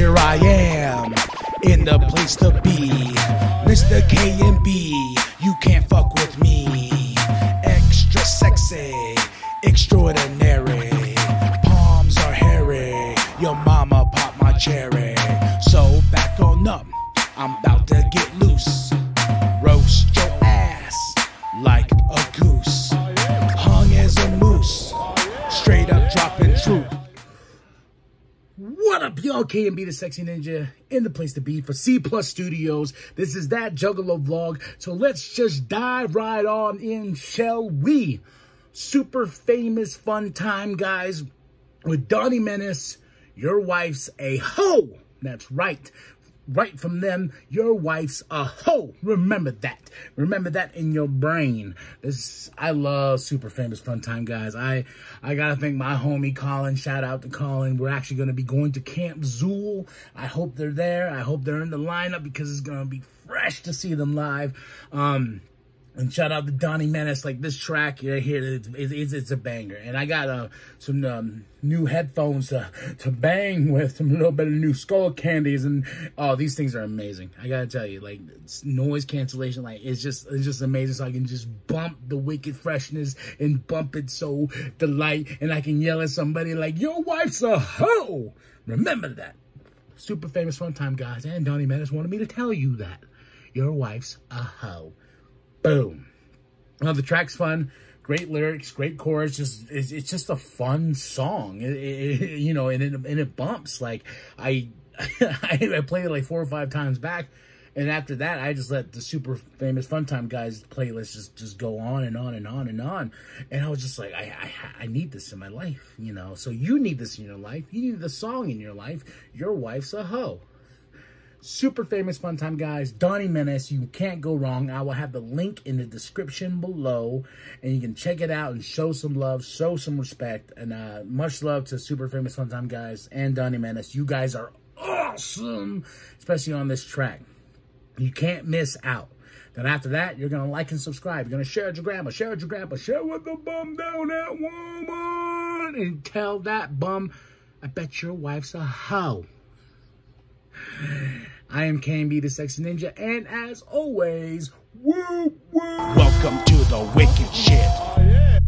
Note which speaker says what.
Speaker 1: here I am in the place to be. Mr. K and B, you can't fuck with me. Extra sexy, extraordinary. Palms are hairy, your mama popped my cherry. So back on up, I'm about to get up,
Speaker 2: y'all? And B the Sexy Ninja in the place to be for C Plus Studios. This is that Juggalo vlog. So let's just dive right on in, shall we? Super famous fun time, guys, with Donnie Menace. Your wife's a hoe. That's right. Right from them, your wife's a hoe. Remember that. Remember that in your brain. This I love super famous fun time guys. I I gotta thank my homie Colin. Shout out to Colin. We're actually gonna be going to Camp Xul. I hope they're there. I hope they're in the lineup because it's gonna be fresh to see them live. Um and shout out to Donnie Menace. Like this track right here, it's, it's, it's a banger. And I got uh, some um, new headphones to, to bang with, some little bit of new skull candies, and oh, these things are amazing. I gotta tell you, like noise cancellation, like it's just it's just amazing. So I can just bump the wicked freshness and bump it so delight, and I can yell at somebody like, "Your wife's a hoe." Remember that. Super famous one time guys, and Donnie Menace wanted me to tell you that your wife's a hoe. Boom. Now the track's fun, great lyrics, great chorus. Just it's, it's just a fun song. It, it, you know, and it, and it bumps. Like I, I played it like four or five times back, and after that, I just let the super famous Fun Time guys playlist just just go on and on and on and on. And I was just like, I I, I need this in my life, you know. So you need this in your life. You need the song in your life. Your wife's a hoe super famous fun time guys donnie menace. You can't go wrong. I will have the link in the description below and you can check it out and show some love show some respect and uh, much love to super famous fun time guys and donnie menace. You guys are awesome especially on this track. You can't miss out. Then after that, you're going to like and subscribe. You're going to share it with your grandma, share it with your grandpa, share with the bum down at Walmart, and tell that bum, I bet your wife's a hoe. I am KMB, the Sexy Ninja, and as always, woo, woo.
Speaker 1: Welcome to the Wicked Shit. Oh, yeah.